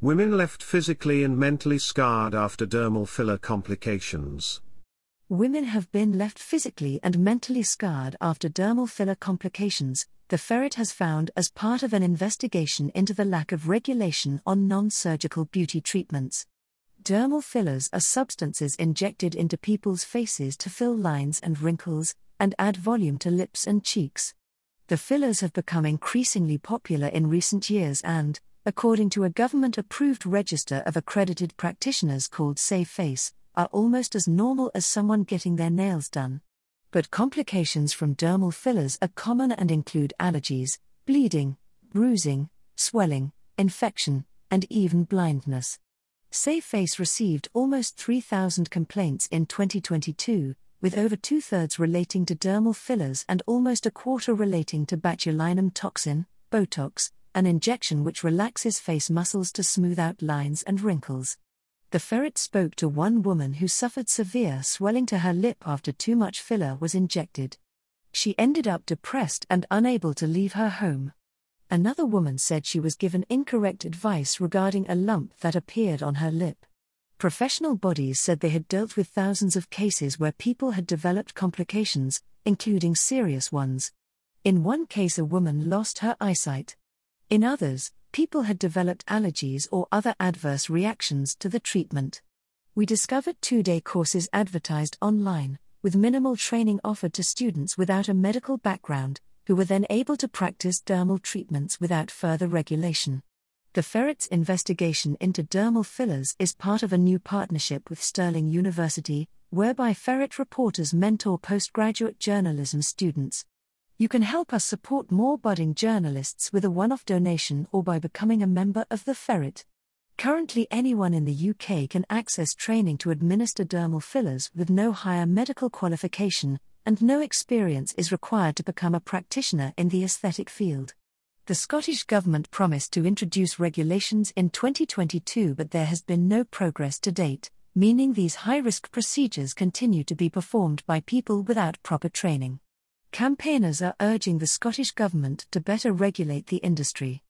Women left physically and mentally scarred after dermal filler complications. Women have been left physically and mentally scarred after dermal filler complications, the ferret has found as part of an investigation into the lack of regulation on non surgical beauty treatments. Dermal fillers are substances injected into people's faces to fill lines and wrinkles, and add volume to lips and cheeks. The fillers have become increasingly popular in recent years and, according to a government approved register of accredited practitioners called Save Face, are almost as normal as someone getting their nails done. But complications from dermal fillers are common and include allergies, bleeding, bruising, swelling, infection, and even blindness. SaveFace received almost 3,000 complaints in 2022, with over two thirds relating to dermal fillers and almost a quarter relating to botulinum toxin, Botox, an injection which relaxes face muscles to smooth out lines and wrinkles. The ferret spoke to one woman who suffered severe swelling to her lip after too much filler was injected. She ended up depressed and unable to leave her home. Another woman said she was given incorrect advice regarding a lump that appeared on her lip. Professional bodies said they had dealt with thousands of cases where people had developed complications, including serious ones. In one case, a woman lost her eyesight. In others, people had developed allergies or other adverse reactions to the treatment. We discovered two day courses advertised online, with minimal training offered to students without a medical background, who were then able to practice dermal treatments without further regulation. The Ferret's investigation into dermal fillers is part of a new partnership with Stirling University, whereby Ferret reporters mentor postgraduate journalism students. You can help us support more budding journalists with a one off donation or by becoming a member of the Ferret. Currently, anyone in the UK can access training to administer dermal fillers with no higher medical qualification, and no experience is required to become a practitioner in the aesthetic field. The Scottish Government promised to introduce regulations in 2022, but there has been no progress to date, meaning these high risk procedures continue to be performed by people without proper training. Campaigners are urging the Scottish Government to better regulate the industry.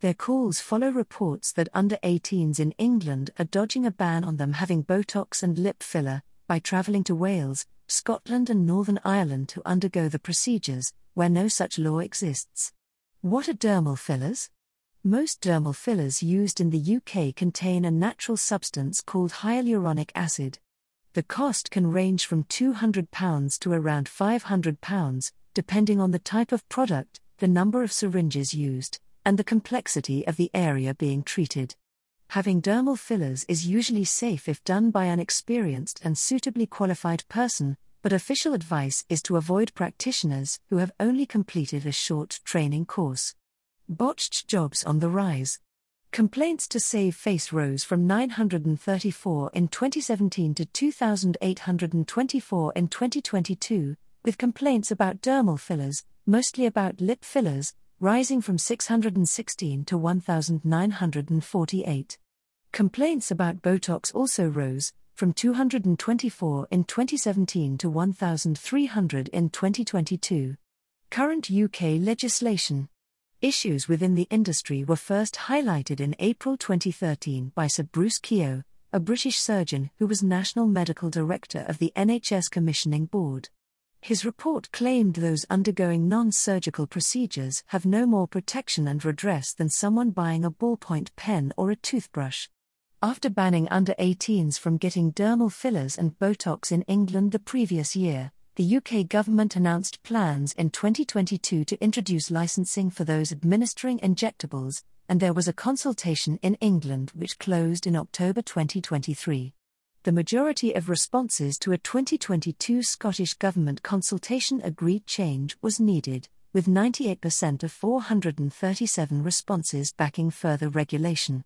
Their calls follow reports that under 18s in England are dodging a ban on them having Botox and lip filler by travelling to Wales, Scotland, and Northern Ireland to undergo the procedures, where no such law exists. What are dermal fillers? Most dermal fillers used in the UK contain a natural substance called hyaluronic acid. The cost can range from £200 to around £500, depending on the type of product, the number of syringes used, and the complexity of the area being treated. Having dermal fillers is usually safe if done by an experienced and suitably qualified person, but official advice is to avoid practitioners who have only completed a short training course. Botched jobs on the rise. Complaints to Save Face rose from 934 in 2017 to 2,824 in 2022, with complaints about dermal fillers, mostly about lip fillers, rising from 616 to 1,948. Complaints about Botox also rose, from 224 in 2017 to 1,300 in 2022. Current UK legislation. Issues within the industry were first highlighted in April 2013 by Sir Bruce Keogh, a British surgeon who was National Medical Director of the NHS Commissioning Board. His report claimed those undergoing non surgical procedures have no more protection and redress than someone buying a ballpoint pen or a toothbrush. After banning under 18s from getting dermal fillers and Botox in England the previous year, the UK government announced plans in 2022 to introduce licensing for those administering injectables, and there was a consultation in England which closed in October 2023. The majority of responses to a 2022 Scottish Government consultation agreed change was needed, with 98% of 437 responses backing further regulation.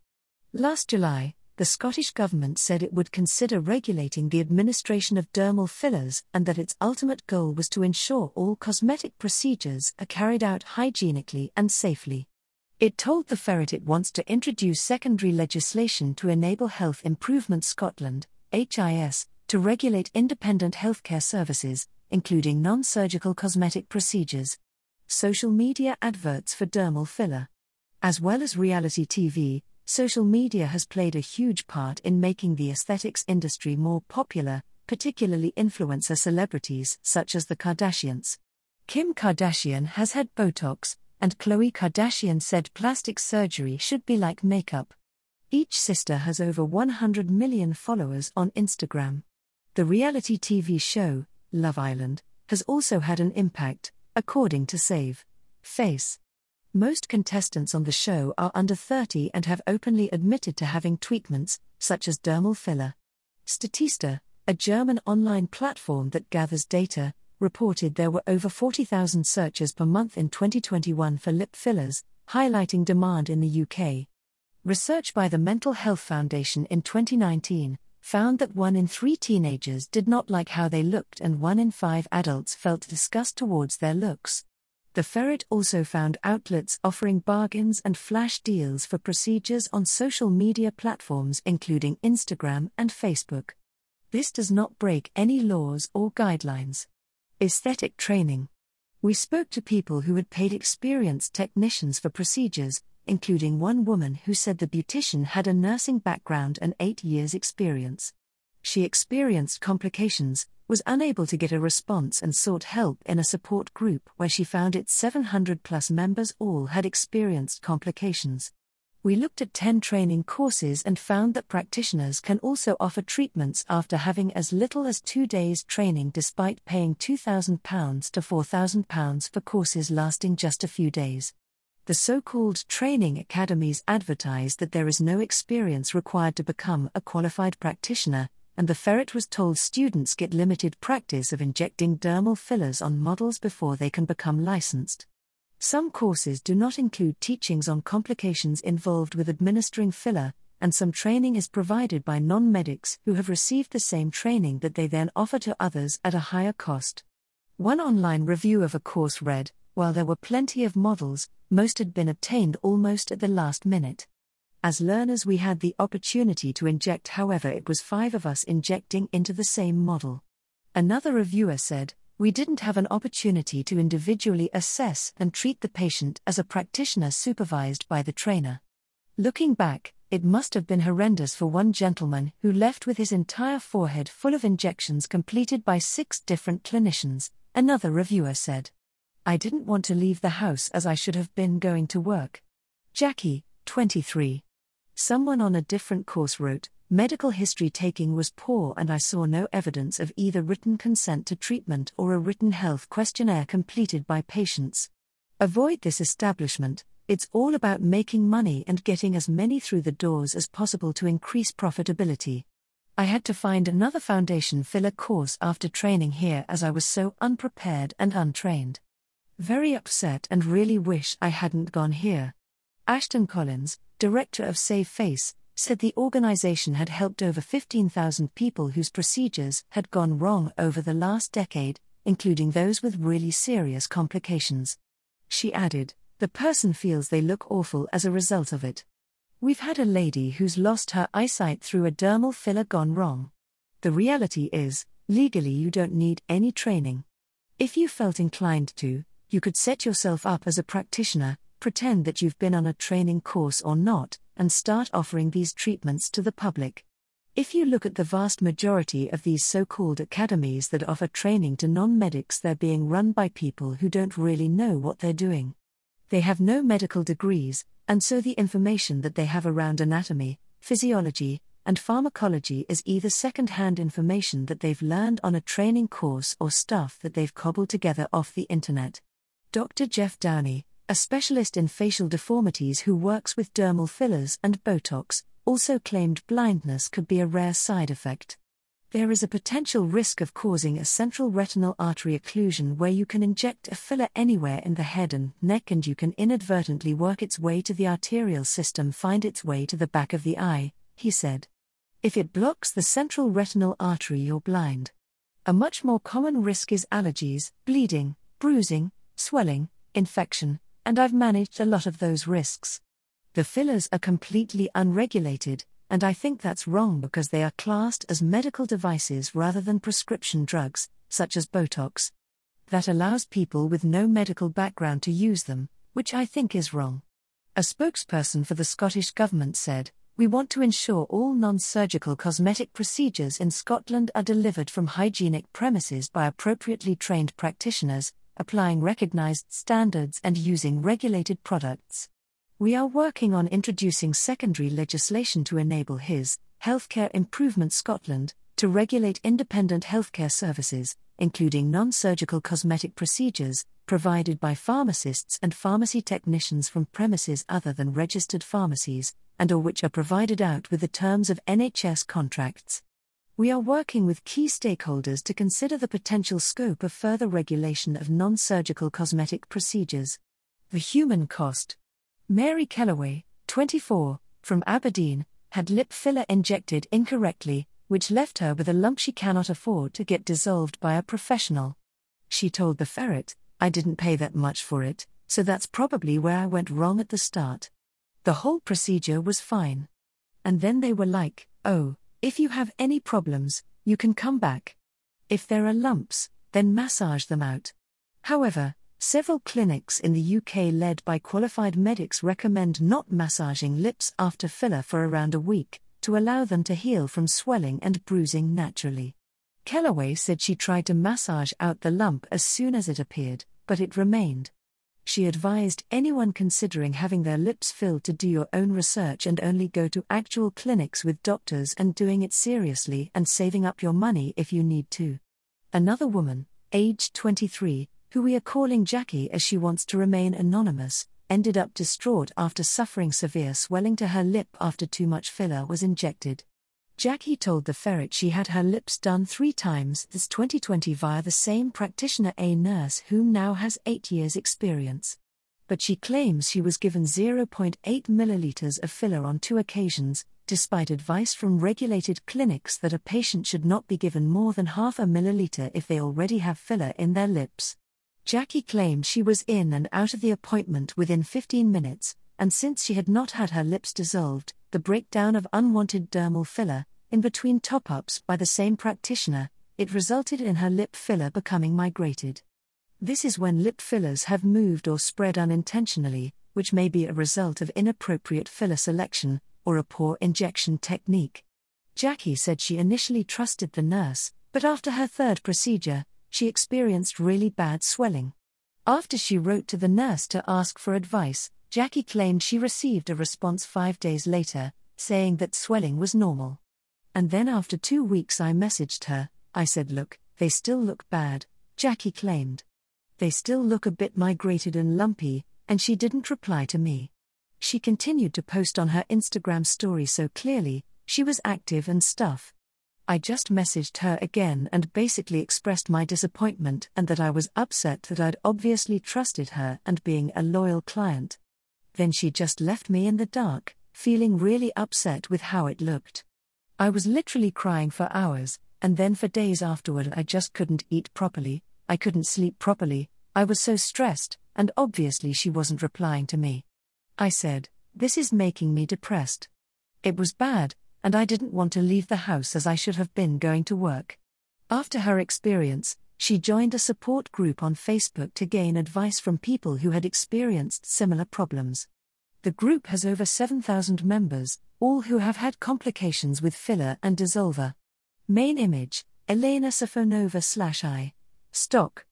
Last July, the Scottish Government said it would consider regulating the administration of dermal fillers and that its ultimate goal was to ensure all cosmetic procedures are carried out hygienically and safely. It told the Ferret it wants to introduce secondary legislation to enable Health Improvement Scotland, HIS, to regulate independent healthcare services, including non surgical cosmetic procedures. Social media adverts for dermal filler. As well as reality TV, Social media has played a huge part in making the aesthetics industry more popular, particularly influencer celebrities such as the Kardashians. Kim Kardashian has had Botox, and Khloe Kardashian said plastic surgery should be like makeup. Each sister has over 100 million followers on Instagram. The reality TV show, Love Island, has also had an impact, according to Save Face. Most contestants on the show are under 30 and have openly admitted to having treatments, such as dermal filler. Statista, a German online platform that gathers data, reported there were over 40,000 searches per month in 2021 for lip fillers, highlighting demand in the UK. Research by the Mental Health Foundation in 2019 found that one in three teenagers did not like how they looked and one in five adults felt disgust towards their looks. The ferret also found outlets offering bargains and flash deals for procedures on social media platforms including Instagram and Facebook. This does not break any laws or guidelines. Aesthetic training. We spoke to people who had paid experienced technicians for procedures, including one woman who said the beautician had a nursing background and eight years' experience. She experienced complications, was unable to get a response and sought help in a support group where she found its 700 plus members all had experienced complications. We looked at 10 training courses and found that practitioners can also offer treatments after having as little as two days training despite paying £2,000 to £4,000 for courses lasting just a few days. The so called training academies advertise that there is no experience required to become a qualified practitioner, and the ferret was told students get limited practice of injecting dermal fillers on models before they can become licensed. Some courses do not include teachings on complications involved with administering filler, and some training is provided by non medics who have received the same training that they then offer to others at a higher cost. One online review of a course read While there were plenty of models, most had been obtained almost at the last minute. As learners, we had the opportunity to inject, however, it was five of us injecting into the same model. Another reviewer said, We didn't have an opportunity to individually assess and treat the patient as a practitioner supervised by the trainer. Looking back, it must have been horrendous for one gentleman who left with his entire forehead full of injections completed by six different clinicians, another reviewer said. I didn't want to leave the house as I should have been going to work. Jackie, 23. Someone on a different course wrote, Medical history taking was poor, and I saw no evidence of either written consent to treatment or a written health questionnaire completed by patients. Avoid this establishment, it's all about making money and getting as many through the doors as possible to increase profitability. I had to find another foundation filler course after training here as I was so unprepared and untrained. Very upset and really wish I hadn't gone here. Ashton Collins, director of Save Face, said the organization had helped over 15,000 people whose procedures had gone wrong over the last decade, including those with really serious complications. She added, the person feels they look awful as a result of it. We've had a lady who's lost her eyesight through a dermal filler gone wrong. The reality is, legally, you don't need any training. If you felt inclined to, you could set yourself up as a practitioner, pretend that you've been on a training course or not, and start offering these treatments to the public. If you look at the vast majority of these so called academies that offer training to non medics, they're being run by people who don't really know what they're doing. They have no medical degrees, and so the information that they have around anatomy, physiology, and pharmacology is either second hand information that they've learned on a training course or stuff that they've cobbled together off the internet. Dr. Jeff Downey, a specialist in facial deformities who works with dermal fillers and Botox, also claimed blindness could be a rare side effect. There is a potential risk of causing a central retinal artery occlusion where you can inject a filler anywhere in the head and neck and you can inadvertently work its way to the arterial system, find its way to the back of the eye, he said. If it blocks the central retinal artery, you're blind. A much more common risk is allergies, bleeding, bruising, swelling, infection, and I've managed a lot of those risks. The fillers are completely unregulated, and I think that's wrong because they are classed as medical devices rather than prescription drugs, such as Botox. That allows people with no medical background to use them, which I think is wrong. A spokesperson for the Scottish Government said, We want to ensure all non surgical cosmetic procedures in Scotland are delivered from hygienic premises by appropriately trained practitioners, applying recognised standards and using regulated products. We are working on introducing secondary legislation to enable his, Healthcare Improvement Scotland, to regulate independent healthcare services, including non surgical cosmetic procedures, provided by pharmacists and pharmacy technicians from premises other than registered pharmacies, and or which are provided out with the terms of NHS contracts. We are working with key stakeholders to consider the potential scope of further regulation of non surgical cosmetic procedures. The human cost. Mary Kellaway, 24, from Aberdeen, had lip filler injected incorrectly, which left her with a lump she cannot afford to get dissolved by a professional. She told the ferret, I didn't pay that much for it, so that's probably where I went wrong at the start. The whole procedure was fine. And then they were like, oh, if you have any problems, you can come back. If there are lumps, then massage them out. However, Several clinics in the UK led by qualified medics recommend not massaging lips after filler for around a week, to allow them to heal from swelling and bruising naturally. Kellaway said she tried to massage out the lump as soon as it appeared, but it remained. She advised anyone considering having their lips filled to do your own research and only go to actual clinics with doctors and doing it seriously and saving up your money if you need to. Another woman, aged 23, who we are calling Jackie as she wants to remain anonymous, ended up distraught after suffering severe swelling to her lip after too much filler was injected. Jackie told the ferret she had her lips done three times this 2020 via the same practitioner, a nurse whom now has eight years' experience. But she claims she was given 0.8 milliliters of filler on two occasions, despite advice from regulated clinics that a patient should not be given more than half a milliliter if they already have filler in their lips. Jackie claimed she was in and out of the appointment within 15 minutes, and since she had not had her lips dissolved, the breakdown of unwanted dermal filler, in between top ups by the same practitioner, it resulted in her lip filler becoming migrated. This is when lip fillers have moved or spread unintentionally, which may be a result of inappropriate filler selection or a poor injection technique. Jackie said she initially trusted the nurse, but after her third procedure, she experienced really bad swelling. After she wrote to the nurse to ask for advice, Jackie claimed she received a response five days later, saying that swelling was normal. And then after two weeks, I messaged her. I said, Look, they still look bad, Jackie claimed. They still look a bit migrated and lumpy, and she didn't reply to me. She continued to post on her Instagram story so clearly, she was active and stuff. I just messaged her again and basically expressed my disappointment and that I was upset that I'd obviously trusted her and being a loyal client. Then she just left me in the dark, feeling really upset with how it looked. I was literally crying for hours, and then for days afterward, I just couldn't eat properly, I couldn't sleep properly, I was so stressed, and obviously she wasn't replying to me. I said, This is making me depressed. It was bad, and I didn't want to leave the house as I should have been going to work. After her experience, she joined a support group on Facebook to gain advice from people who had experienced similar problems. The group has over 7,000 members, all who have had complications with filler and dissolver. Main image Elena Safonova slash I. Stock